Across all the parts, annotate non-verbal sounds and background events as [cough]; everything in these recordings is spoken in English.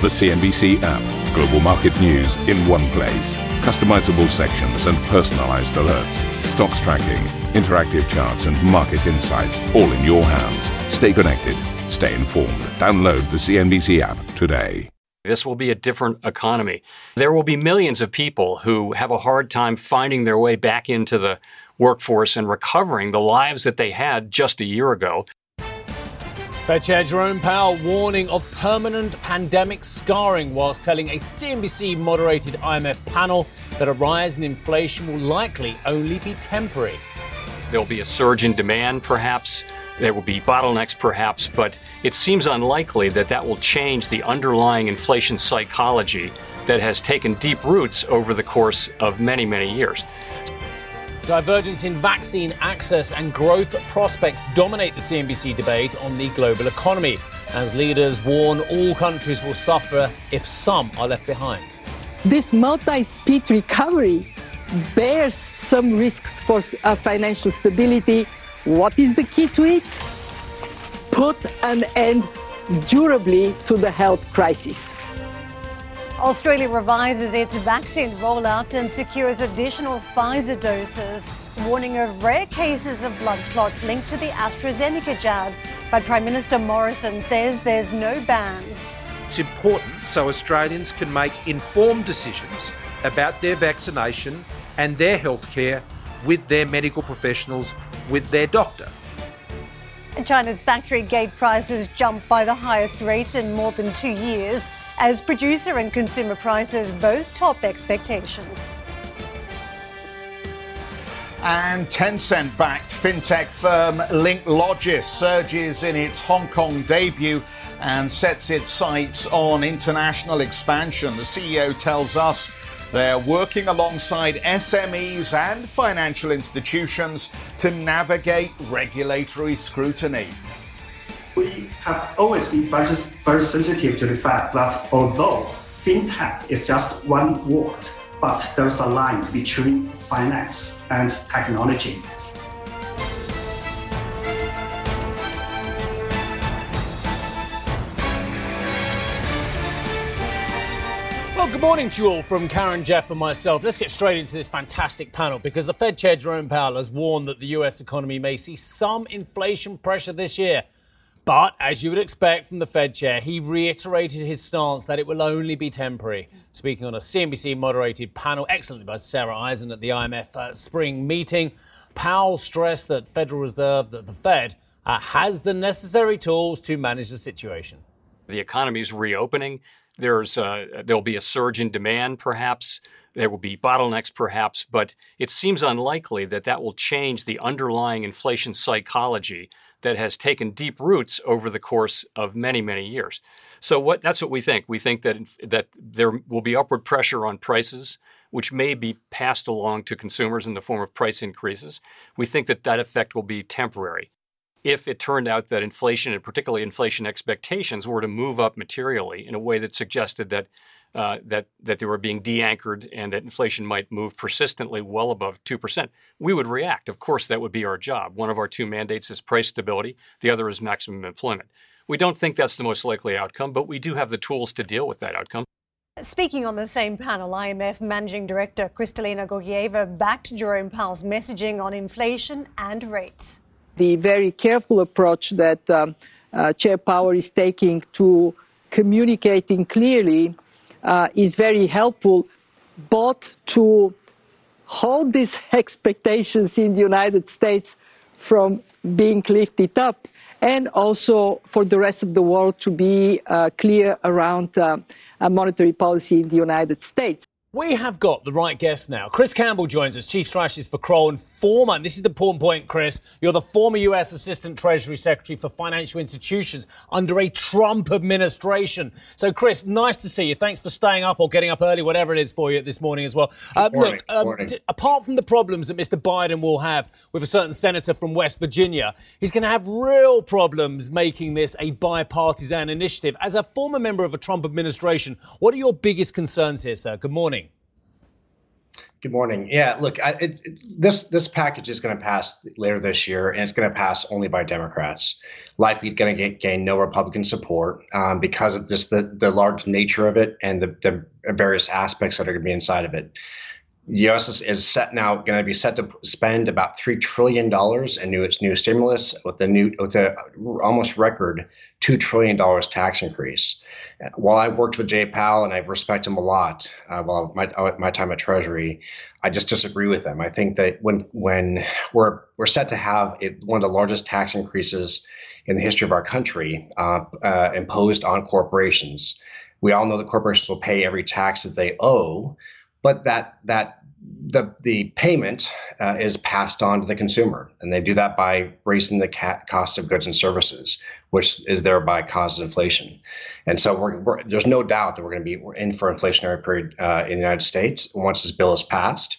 The CNBC app. Global market news in one place. Customizable sections and personalized alerts. Stocks tracking, interactive charts, and market insights all in your hands. Stay connected. Stay informed. Download the CNBC app today. This will be a different economy. There will be millions of people who have a hard time finding their way back into the workforce and recovering the lives that they had just a year ago. Fed Chair Jerome Powell warning of permanent pandemic scarring whilst telling a CNBC moderated IMF panel that a rise in inflation will likely only be temporary. There'll be a surge in demand, perhaps. There will be bottlenecks, perhaps, but it seems unlikely that that will change the underlying inflation psychology that has taken deep roots over the course of many, many years. Divergence in vaccine access and growth prospects dominate the CNBC debate on the global economy, as leaders warn all countries will suffer if some are left behind. This multi speed recovery bears some risks for uh, financial stability. What is the key to it? Put an end durably to the health crisis. Australia revises its vaccine rollout and secures additional Pfizer doses, warning of rare cases of blood clots linked to the AstraZeneca jab. But Prime Minister Morrison says there's no ban. It's important so Australians can make informed decisions about their vaccination and their healthcare with their medical professionals, with their doctor. China's factory gate prices jumped by the highest rate in more than two years as producer and consumer prices both top expectations. And Tencent backed fintech firm Linklogis surges in its Hong Kong debut and sets its sights on international expansion. The CEO tells us they're working alongside SMEs and financial institutions to navigate regulatory scrutiny we have always been very, very sensitive to the fact that although fintech is just one word, but there's a line between finance and technology. Well, good morning to you all from Karen, Geoff, and myself. Let's get straight into this fantastic panel because the Fed Chair Jerome Powell has warned that the US economy may see some inflation pressure this year. But as you would expect from the Fed chair, he reiterated his stance that it will only be temporary. Speaking on a CNBC moderated panel, excellently by Sarah Eisen at the IMF uh, spring meeting, Powell stressed that Federal Reserve, that the Fed, uh, has the necessary tools to manage the situation. The economy is reopening. There's uh, there'll be a surge in demand, perhaps. There will be bottlenecks, perhaps, but it seems unlikely that that will change the underlying inflation psychology that has taken deep roots over the course of many, many years. So what that's what we think. We think that that there will be upward pressure on prices, which may be passed along to consumers in the form of price increases. We think that that effect will be temporary. If it turned out that inflation, and particularly inflation expectations, were to move up materially in a way that suggested that uh, that that they were being de-anchored and that inflation might move persistently well above two percent, we would react. Of course, that would be our job. One of our two mandates is price stability. The other is maximum employment. We don't think that's the most likely outcome, but we do have the tools to deal with that outcome. Speaking on the same panel, IMF Managing Director Kristalina Georgieva backed Jerome Powell's messaging on inflation and rates. The very careful approach that um, uh, Chair Powell is taking to communicating clearly uh, is very helpful both to hold these [laughs] expectations in the United States from being lifted up and also for the rest of the world to be uh, clear around uh, monetary policy in the United States. We have got the right guest now. Chris Campbell joins us, chief strategist for Kroll and former, and this is the important point, Chris, you're the former U.S. Assistant Treasury Secretary for Financial Institutions under a Trump administration. So, Chris, nice to see you. Thanks for staying up or getting up early, whatever it is for you this morning as well. Uh, morning. Look, um, d- apart from the problems that Mr. Biden will have with a certain senator from West Virginia, he's going to have real problems making this a bipartisan initiative. As a former member of a Trump administration, what are your biggest concerns here, sir? Good morning. Good morning. Yeah, look, I, it, it, this this package is going to pass later this year, and it's going to pass only by Democrats. Likely going to gain no Republican support um, because of just the the large nature of it and the, the various aspects that are going to be inside of it. The U.S. is, is set now going to be set to spend about three trillion dollars in new its new stimulus with the new with the almost record two trillion dollars tax increase while I worked with Jay Powell and I respect him a lot, uh, while my my time at Treasury, I just disagree with him. I think that when when we're we're set to have it, one of the largest tax increases in the history of our country uh, uh, imposed on corporations, we all know that corporations will pay every tax that they owe, but that that the the payment uh, is passed on to the consumer, and they do that by raising the ca- cost of goods and services, which is thereby causes inflation. And so we're, we're, there's no doubt that we're going to be in for an inflationary period uh, in the United States once this bill is passed.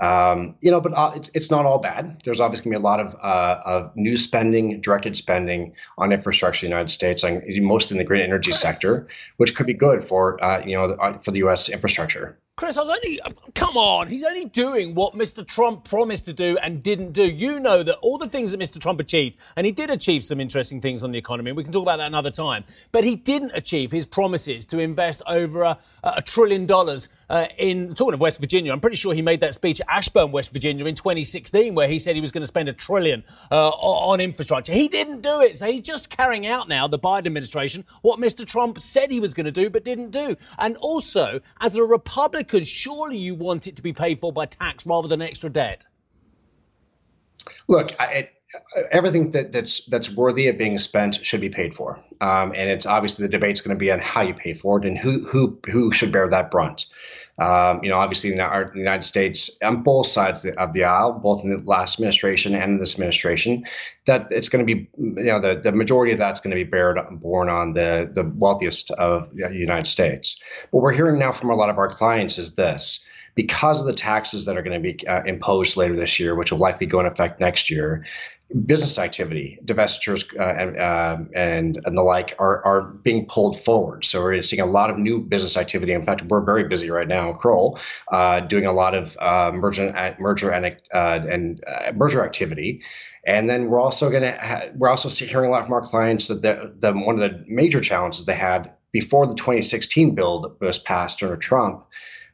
Um, you know, but uh, it's, it's not all bad. There's obviously going to be a lot of, uh, of new spending, directed spending on infrastructure in the United States, and most in the green energy sector, which could be good for uh, you know uh, for the U.S. infrastructure. Chris, I was only, come on, he's only doing what Mr. Trump promised to do and didn't do. You know that all the things that Mr. Trump achieved, and he did achieve some interesting things on the economy, and we can talk about that another time, but he didn't achieve his promises to invest over a, a trillion dollars uh, in, talking of West Virginia, I'm pretty sure he made that speech at Ashburn, West Virginia in 2016, where he said he was going to spend a trillion uh, on infrastructure. He didn't do it. So he's just carrying out now, the Biden administration, what Mr. Trump said he was going to do, but didn't do. And also, as a Republican, surely you want it to be paid for by tax rather than extra debt. Look, I, everything that, that's that's worthy of being spent should be paid for, um, and it's obviously the debate's going to be on how you pay for it and who who who should bear that brunt. Um, you know, obviously in, the United States, on both sides of the, of the, aisle, both in the last administration and in this administration, that it's going to be, you know, the, the majority of that's going to be bared, borne on the, the wealthiest of the United States. What we're hearing now from a lot of our clients is this because of the taxes that are going to be uh, imposed later this year, which will likely go into effect next year, business activity, divestitures, uh, and, uh, and, and the like are are being pulled forward. So we're seeing a lot of new business activity. In fact, we're very busy right now, Kroll, uh, doing a lot of uh, merger merger and uh, and uh, merger activity. And then we're also going to ha- we're also hearing a lot from our clients that the, the one of the major challenges they had before the 2016 bill that was passed under Trump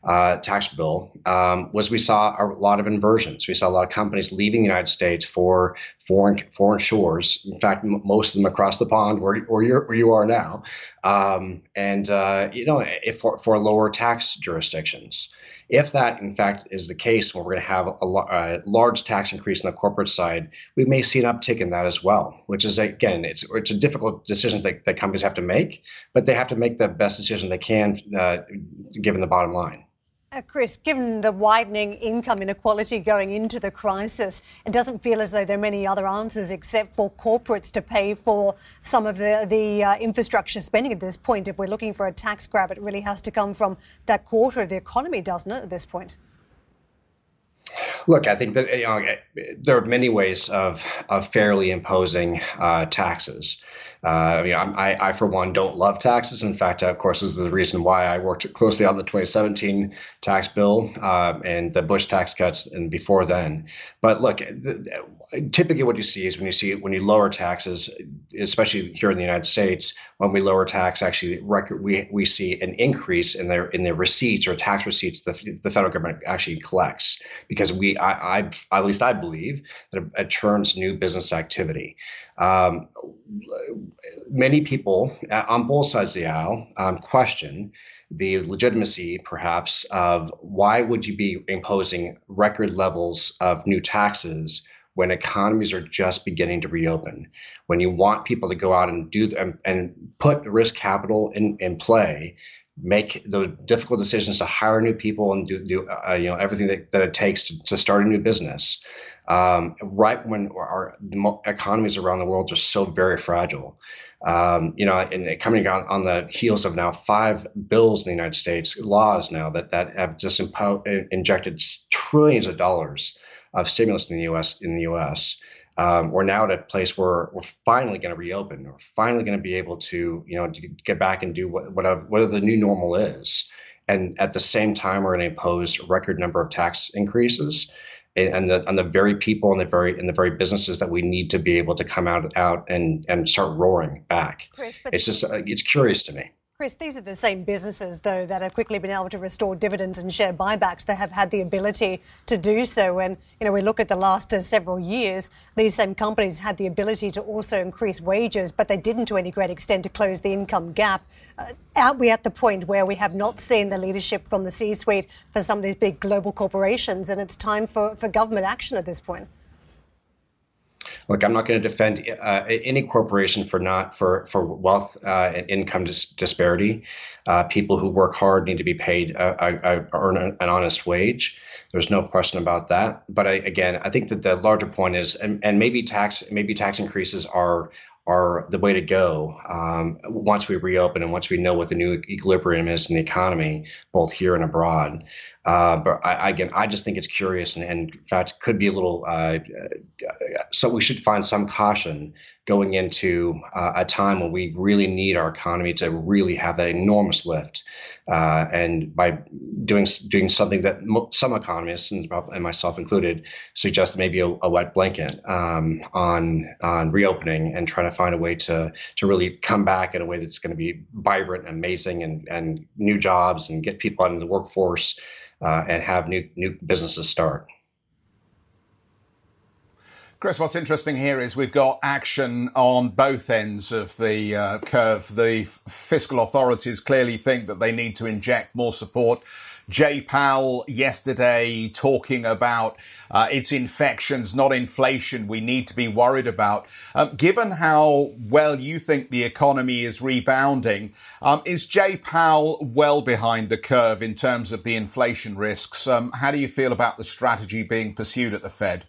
uh, tax bill um, was we saw a lot of inversions. We saw a lot of companies leaving the United States for foreign foreign shores. In fact, m- most of them across the pond, where, where, where you are now, um, and uh, you know, if for, for lower tax jurisdictions. If that, in fact, is the case, when we're going to have a, a, large tax increase on the corporate side, we may see an uptick in that as well. Which is again, it's it's a difficult decision that, that companies have to make, but they have to make the best decision they can, uh, given the bottom line. Uh, Chris, given the widening income inequality going into the crisis, it doesn't feel as though there are many other answers except for corporates to pay for some of the, the uh, infrastructure spending at this point. If we're looking for a tax grab, it really has to come from that quarter of the economy, doesn't it, at this point? Look, I think that you know, there are many ways of, of fairly imposing uh, taxes. Uh, I mean, I, I, for one, don't love taxes. In fact, of course, this is the reason why I worked closely on the 2017 tax bill uh, and the Bush tax cuts and before then. But look, typically what you see is when you see when you lower taxes, especially here in the United States, when we lower tax, actually record, we we see an increase in their in their receipts or tax receipts that the federal government actually collects because we I, I at least I believe that it, it churns new business activity. Um, many people uh, on both sides of the aisle um, question the legitimacy, perhaps, of why would you be imposing record levels of new taxes when economies are just beginning to reopen, when you want people to go out and do and, and put risk capital in, in play, make the difficult decisions to hire new people and do, do uh, you know everything that, that it takes to, to start a new business, um, right when our economies around the world are so very fragile. Um, you know, and coming on, on the heels of now five bills in the United States, laws now that that have just impo- injected trillions of dollars of stimulus in the U.S. in the U.S. Um, we're now at a place where we're finally going to reopen. We're finally going to be able to, you know, to get back and do what what, a, what the new normal is. and at the same time we're going to impose record number of tax increases and the, on the very people and the very and the very businesses that we need to be able to come out out and and start roaring back. Chris, it's just uh, it's curious to me. Chris, these are the same businesses, though, that have quickly been able to restore dividends and share buybacks. They have had the ability to do so. And, you know, we look at the last uh, several years, these same companies had the ability to also increase wages, but they didn't to any great extent to close the income gap. Uh, are we at the point where we have not seen the leadership from the C suite for some of these big global corporations, and it's time for, for government action at this point? Look, I'm not going to defend uh, any corporation for not for for wealth uh, and income dis- disparity. Uh, people who work hard need to be paid a, a, earn an honest wage. There's no question about that. But I, again, I think that the larger point is, and, and maybe tax maybe tax increases are are the way to go um, once we reopen and once we know what the new equilibrium is in the economy, both here and abroad. Uh, but I, again, I just think it's curious, and, and in fact, could be a little. Uh, so we should find some caution going into uh, a time when we really need our economy to really have that enormous lift, uh, and by doing doing something that some economists and, and myself included suggest maybe a, a wet blanket um, on on reopening and trying to find a way to to really come back in a way that's going to be vibrant, and amazing, and and new jobs and get people out in the workforce uh, and have new new businesses start. Chris, what's interesting here is we've got action on both ends of the uh, curve. The fiscal authorities clearly think that they need to inject more support Jay Powell yesterday talking about uh, it's infections, not inflation, we need to be worried about. Um, given how well you think the economy is rebounding, um, is Jay Powell well behind the curve in terms of the inflation risks? Um, how do you feel about the strategy being pursued at the Fed?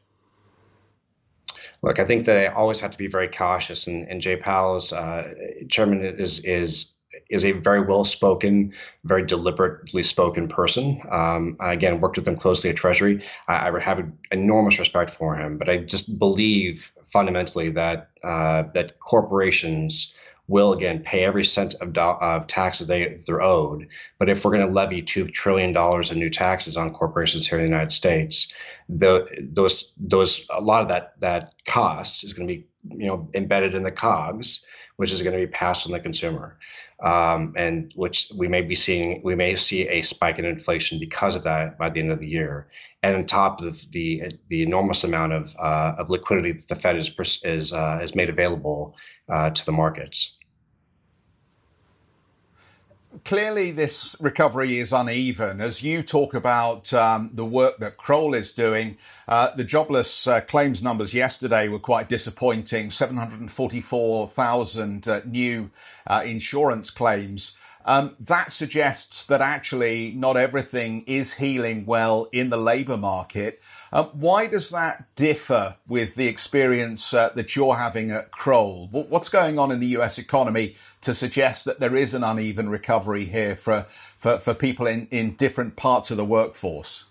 Look, I think they always have to be very cautious, and, and Jay Powell's uh, chairman is is is a very well spoken, very deliberately spoken person. Um, I, again, worked with him closely at Treasury. I, I, have enormous respect for him, but I just believe fundamentally that uh, that corporations will again pay every cent of, do- of taxes they they're owed. But if we're going to levy two trillion dollars in new taxes on corporations here in the United States, the, those those a lot of that that cost is going to be you know embedded in the cogs, which is going to be passed on the consumer um, and which we may be seeing, we may see a spike in inflation because of that by the end of the year. And on top of the the enormous amount of uh, of liquidity that the Fed is is uh, is made available uh, to the markets clearly this recovery is uneven. As you talk about um, the work that Kroll is doing, uh, the jobless uh, claims numbers yesterday were quite disappointing 744,000 uh, new uh, insurance claims. Um, that suggests that actually not everything is healing well in the labour market. Um, why does that differ with the experience uh, that you're having at Kroll? What's going on in the US economy to suggest that there is an uneven recovery here for, for, for people in, in different parts of the workforce?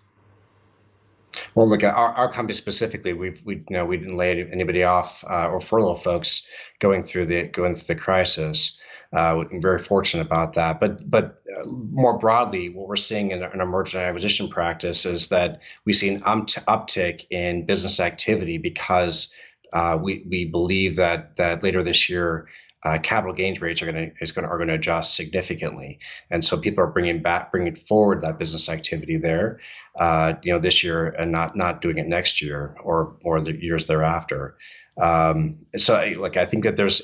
Well, look, our, our company specifically, we've we you know we didn't lay anybody off uh, or furlough folks going through the going through the crisis. Uh, I'm very fortunate about that. But but uh, more broadly, what we're seeing in an emergent acquisition practice is that we see an uptick in business activity because uh, we we believe that that later this year uh, capital gains rates are going to are going to adjust significantly, and so people are bringing back bringing forward that business activity there, uh, you know, this year and not not doing it next year or or the years thereafter. Um, so, like, I think that there's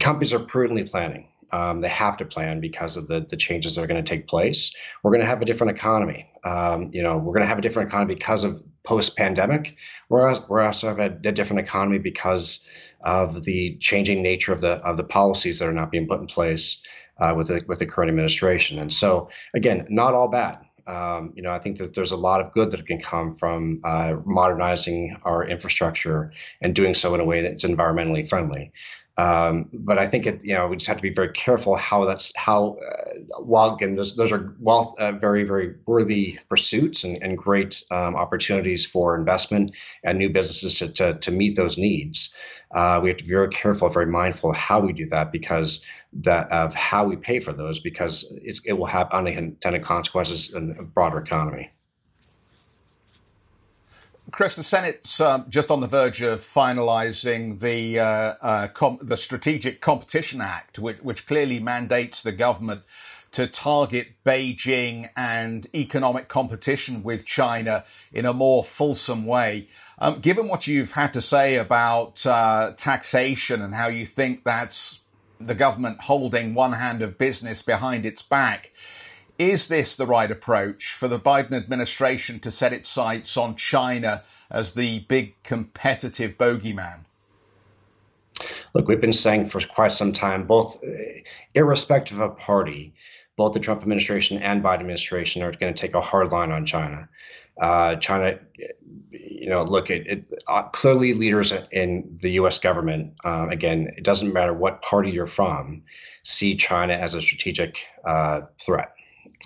companies are prudently planning. Um, they have to plan because of the the changes that are going to take place. We're going to have a different economy. Um, you know, we're going to have a different economy because of post pandemic. We're we're also have a, a different economy because of the changing nature of the of the policies that are not being put in place uh, with the with the current administration. And so, again, not all bad. Um, you know, I think that there's a lot of good that can come from uh, modernizing our infrastructure and doing so in a way that's environmentally friendly. Um, but I think it, you know we just have to be very careful how that's how uh, while again those those are well uh, very very worthy pursuits and, and great um, opportunities for investment and new businesses to to, to meet those needs. Uh, we have to be very careful, very mindful of how we do that because that of how we pay for those because it will have unintended consequences in the broader economy. Chris, the Senate's um, just on the verge of finalising the uh, uh, com- the Strategic Competition Act, which, which clearly mandates the government to target Beijing and economic competition with China in a more fulsome way. Um, given what you've had to say about uh, taxation and how you think that's the government holding one hand of business behind its back, is this the right approach for the Biden administration to set its sights on China as the big competitive bogeyman? Look, we've been saying for quite some time, both uh, irrespective of party, both the Trump administration and Biden administration are going to take a hard line on China. Uh, China, you know, look, it, it uh, clearly leaders in the U.S. government. Uh, again, it doesn't matter what party you're from, see China as a strategic uh, threat.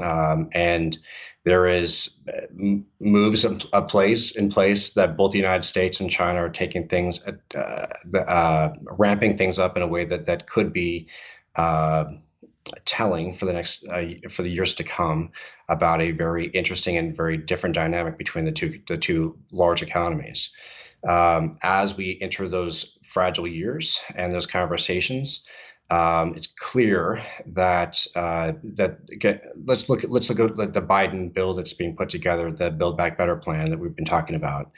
Um, and there is uh, moves in place in place that both the United States and China are taking things, uh, uh, ramping things up in a way that that could be uh, telling for the next uh, for the years to come about a very interesting and very different dynamic between the two the two large economies. Um, as we enter those fragile years and those conversations, um, it's clear that uh, that let's look at let's look at the Biden bill that's being put together, the Build Back Better plan that we've been talking about.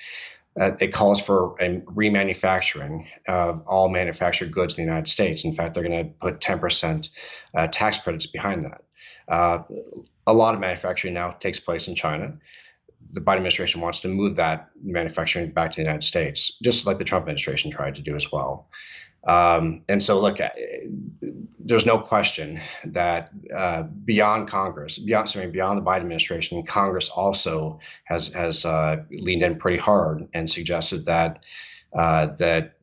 Uh, it calls for a remanufacturing of all manufactured goods in the United States. In fact, they're going to put 10% uh, tax credits behind that. Uh, a lot of manufacturing now takes place in China. The Biden administration wants to move that manufacturing back to the United States, just like the Trump administration tried to do as well. Um, and so, look, there's no question that uh, beyond Congress, beyond sorry, beyond the Biden administration, Congress also has has uh, leaned in pretty hard and suggested that uh, that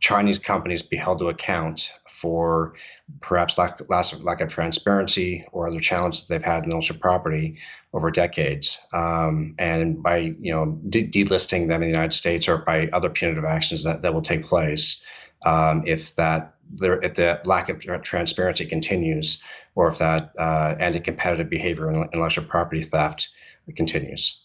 Chinese companies be held to account for perhaps lack, lack of transparency or other challenges they've had in intellectual property over decades. Um, and by you know de- delisting them in the United States or by other punitive actions that, that will take place um, if that if the lack of transparency continues, or if that uh, anti-competitive behavior and intellectual property theft continues.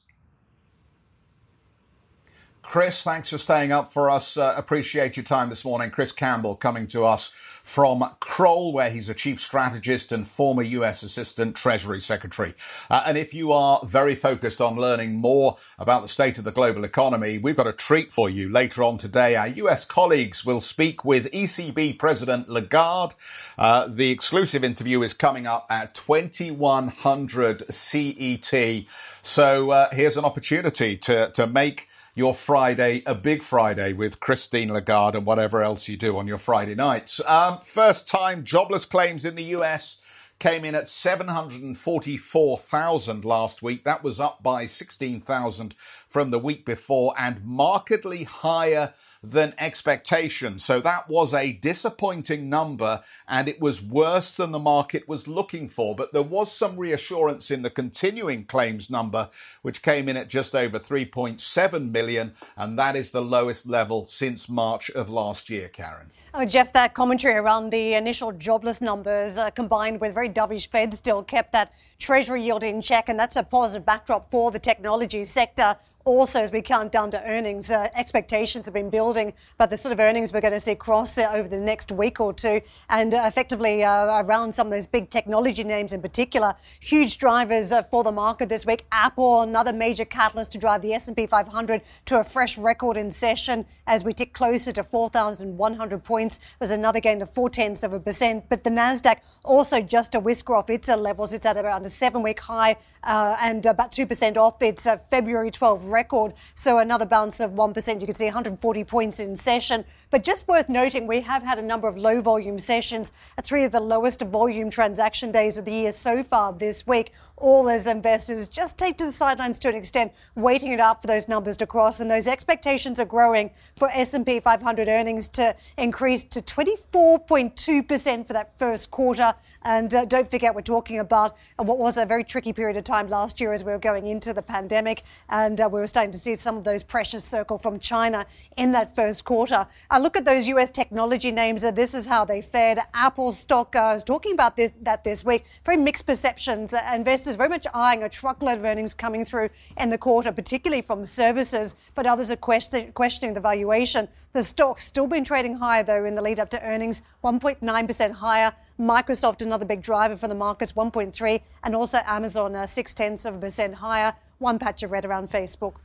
Chris, thanks for staying up for us. Uh, appreciate your time this morning. Chris Campbell coming to us from Kroll, where he's a chief strategist and former US Assistant Treasury Secretary. Uh, and if you are very focused on learning more about the state of the global economy, we've got a treat for you. Later on today, our US colleagues will speak with ECB President Lagarde. Uh, the exclusive interview is coming up at 2100 CET. So uh, here's an opportunity to, to make your Friday a big Friday with Christine Lagarde and whatever else you do on your Friday nights. Um, first time jobless claims in the US came in at 744,000 last week. That was up by 16,000 from the week before and markedly higher than expectations. So that was a disappointing number and it was worse than the market was looking for. But there was some reassurance in the continuing claims number, which came in at just over 3.7 million. And that is the lowest level since March of last year, Karen. Oh, Geoff, that commentary around the initial jobless numbers uh, combined with very dovish Fed still kept that Treasury yield in check, and that's a positive backdrop for the technology sector also, as we count down to earnings, uh, expectations have been building about the sort of earnings we're going to see cross uh, over the next week or two, and uh, effectively uh, around some of those big technology names in particular. Huge drivers uh, for the market this week. Apple, another major catalyst to drive the S&P 500 to a fresh record in session as we tick closer to 4,100 points. Was another gain of four tenths of a percent, but the Nasdaq also just a whisker off its levels. It's at around a seven-week high and about two percent off its February 12 record. So another bounce of 1%. You can see 140 points in session. But just worth noting, we have had a number of low volume sessions, three of the lowest volume transaction days of the year so far this week. All as investors just take to the sidelines to an extent, waiting it out for those numbers to cross. And those expectations are growing for S&P 500 earnings to increase to 24.2% for that first quarter. And uh, don't forget, we're talking about what was a very tricky period of time last year as we were going into the pandemic. And uh, we were starting to see some of those pressures circle from China in that first quarter. I look at those US technology names. Uh, this is how they fared. Apple stock, uh, I was talking about this, that this week. Very mixed perceptions. Uh, investors very much eyeing a truckload of earnings coming through in the quarter, particularly from services, but others are question, questioning the valuation. The stock's still been trading higher, though, in the lead up to earnings, 1.9% higher. Microsoft, another big driver for the markets, 1.3, and also Amazon, uh, six tenths of a percent higher. One patch of red around Facebook.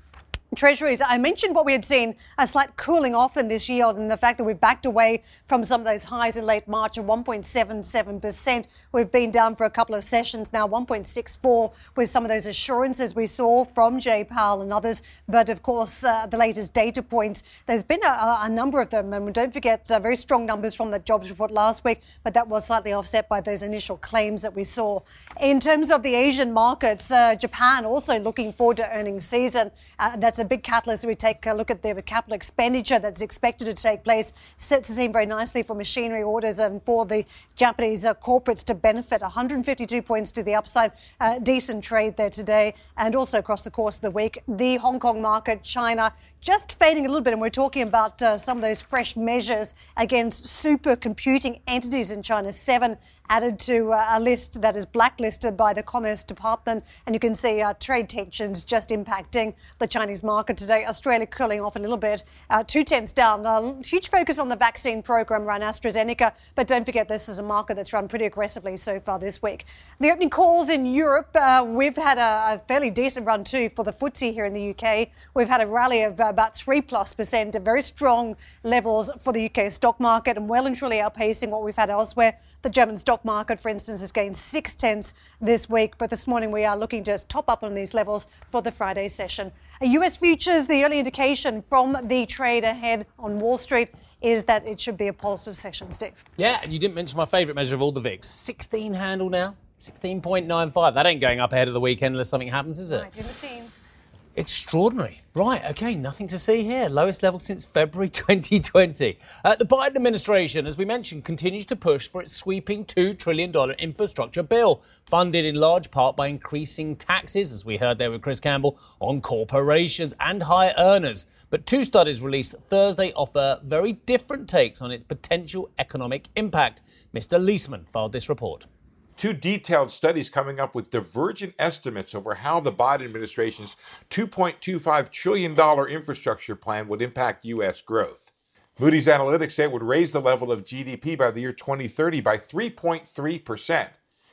Treasuries, I mentioned what we had seen a slight cooling off in this yield and the fact that we've backed away from some of those highs in late March of 1.77%. We've been down for a couple of sessions now, 1.64 with some of those assurances we saw from Jay Powell and others. But of course, uh, the latest data points, there's been a, a, number of them. And don't forget, uh, very strong numbers from the jobs report last week, but that was slightly offset by those initial claims that we saw. In terms of the Asian markets, uh, Japan also looking forward to earnings season. Uh, that's a big catalyst. We take a look at the capital expenditure that's expected to take place. Sets the scene very nicely for machinery orders and for the Japanese uh, corporates to benefit. 152 points to the upside. Uh, decent trade there today and also across the course of the week. The Hong Kong market, China, just fading a little bit. And we're talking about uh, some of those fresh measures against supercomputing entities in China. Seven added to uh, a list that is blacklisted by the Commerce Department. And you can see uh, trade tensions just impacting the Chinese market today. Australia cooling off a little bit, uh, two tenths down. A huge focus on the vaccine program around AstraZeneca. But don't forget, this is a market that's run pretty aggressively so far this week. The opening calls in Europe, uh, we've had a, a, fairly decent run too for the FTSE here in the UK. We've had a rally of about three plus percent, very strong levels for the UK stock market and well and truly outpacing what we've had elsewhere. The German stock market, for instance, has gained six tenths this week, but this morning we are looking to top up on these levels for the Friday session. A US futures, the early indication from the trade ahead on Wall Street is that it should be a positive session, Steve. Yeah, and you didn't mention my favourite measure of all the VIX 16 handle now. 16.95. That ain't going up ahead of the weekend unless something happens, is it? Right, in the teens. Extraordinary. Right, okay, nothing to see here. Lowest level since February [laughs] 2020. Uh, the Biden administration, as we mentioned, continues to push for its sweeping $2 trillion infrastructure bill, funded in large part by increasing taxes, as we heard there with Chris Campbell, on corporations and high earners. But two studies released Thursday offer very different takes on its potential economic impact. Mr. Liesman filed this report two detailed studies coming up with divergent estimates over how the Biden administration's $2.25 trillion infrastructure plan would impact U.S. growth. Moody's Analytics say it would raise the level of GDP by the year 2030 by 3.3%.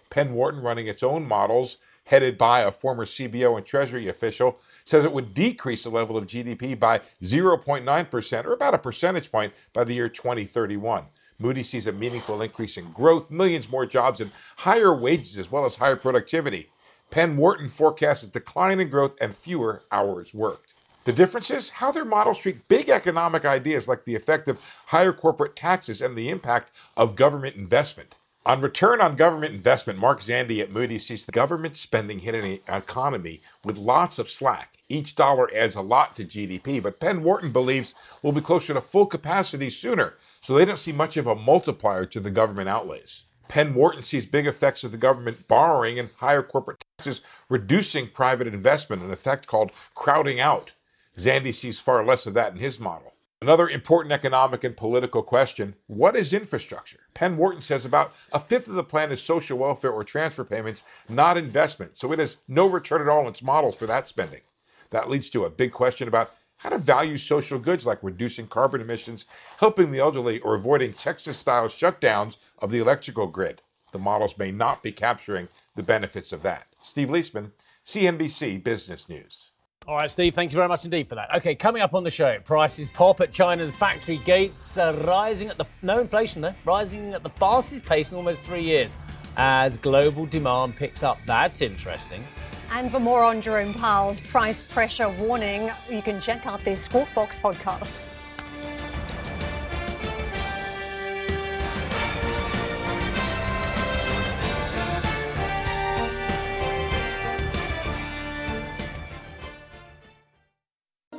Penn Wharton, running its own models, headed by a former CBO and Treasury official, says it would decrease the level of GDP by 0.9%, or about a percentage point, by the year 2031. Moody sees a meaningful increase in growth, millions more jobs, and higher wages as well as higher productivity. Penn Wharton forecasts a decline in growth and fewer hours worked. The difference is how their models treat big economic ideas like the effect of higher corporate taxes and the impact of government investment. On return on government investment, Mark Zandi at Moody sees the government spending hitting the economy with lots of slack. Each dollar adds a lot to GDP, but Penn Wharton believes we'll be closer to full capacity sooner, so they don't see much of a multiplier to the government outlays. Penn Wharton sees big effects of the government borrowing and higher corporate taxes reducing private investment, an effect called crowding out. Zandi sees far less of that in his model. Another important economic and political question what is infrastructure? Penn Wharton says about a fifth of the plan is social welfare or transfer payments, not investment, so it has no return at all in its models for that spending. That leads to a big question about how to value social goods like reducing carbon emissions, helping the elderly, or avoiding Texas style shutdowns of the electrical grid. The models may not be capturing the benefits of that. Steve Liesman, CNBC Business News. All right, Steve, thank you very much indeed for that. Okay, coming up on the show, prices pop at China's factory gates, uh, rising at the no inflation there, rising at the fastest pace in almost three years as global demand picks up. That's interesting. And for more on Jerome Powell's price pressure warning, you can check out their Squawk Box podcast.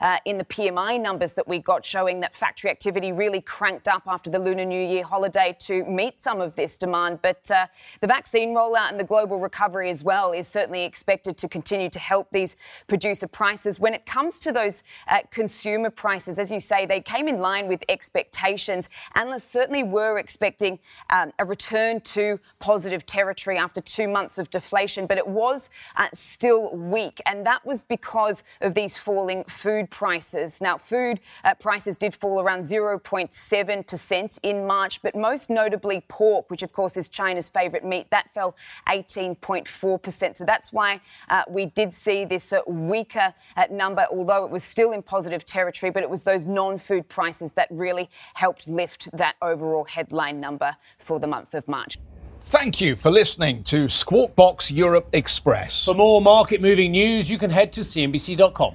uh, in the PMI numbers that we got showing that factory activity really cranked up after the Lunar New Year holiday to meet some of this demand. But uh, the vaccine rollout and the global recovery as well is certainly expected to continue to help these producer prices. When it comes to those uh, consumer prices, as you say, they came in line with expectations. Analysts certainly were expecting um, a return to positive territory after two months of deflation, but it was uh, still weak. And that was because of these falling food prices. Now, food uh, prices did fall around 0.7% in March, but most notably pork, which of course is China's favourite meat, that fell 18.4%. So that's why uh, we did see this uh, weaker uh, number, although it was still in positive territory, but it was those non food prices that really helped lift that overall headline number for the month of March. Thank you for listening to Squawk Box Europe Express. For more market moving news, you can head to CNBC.com.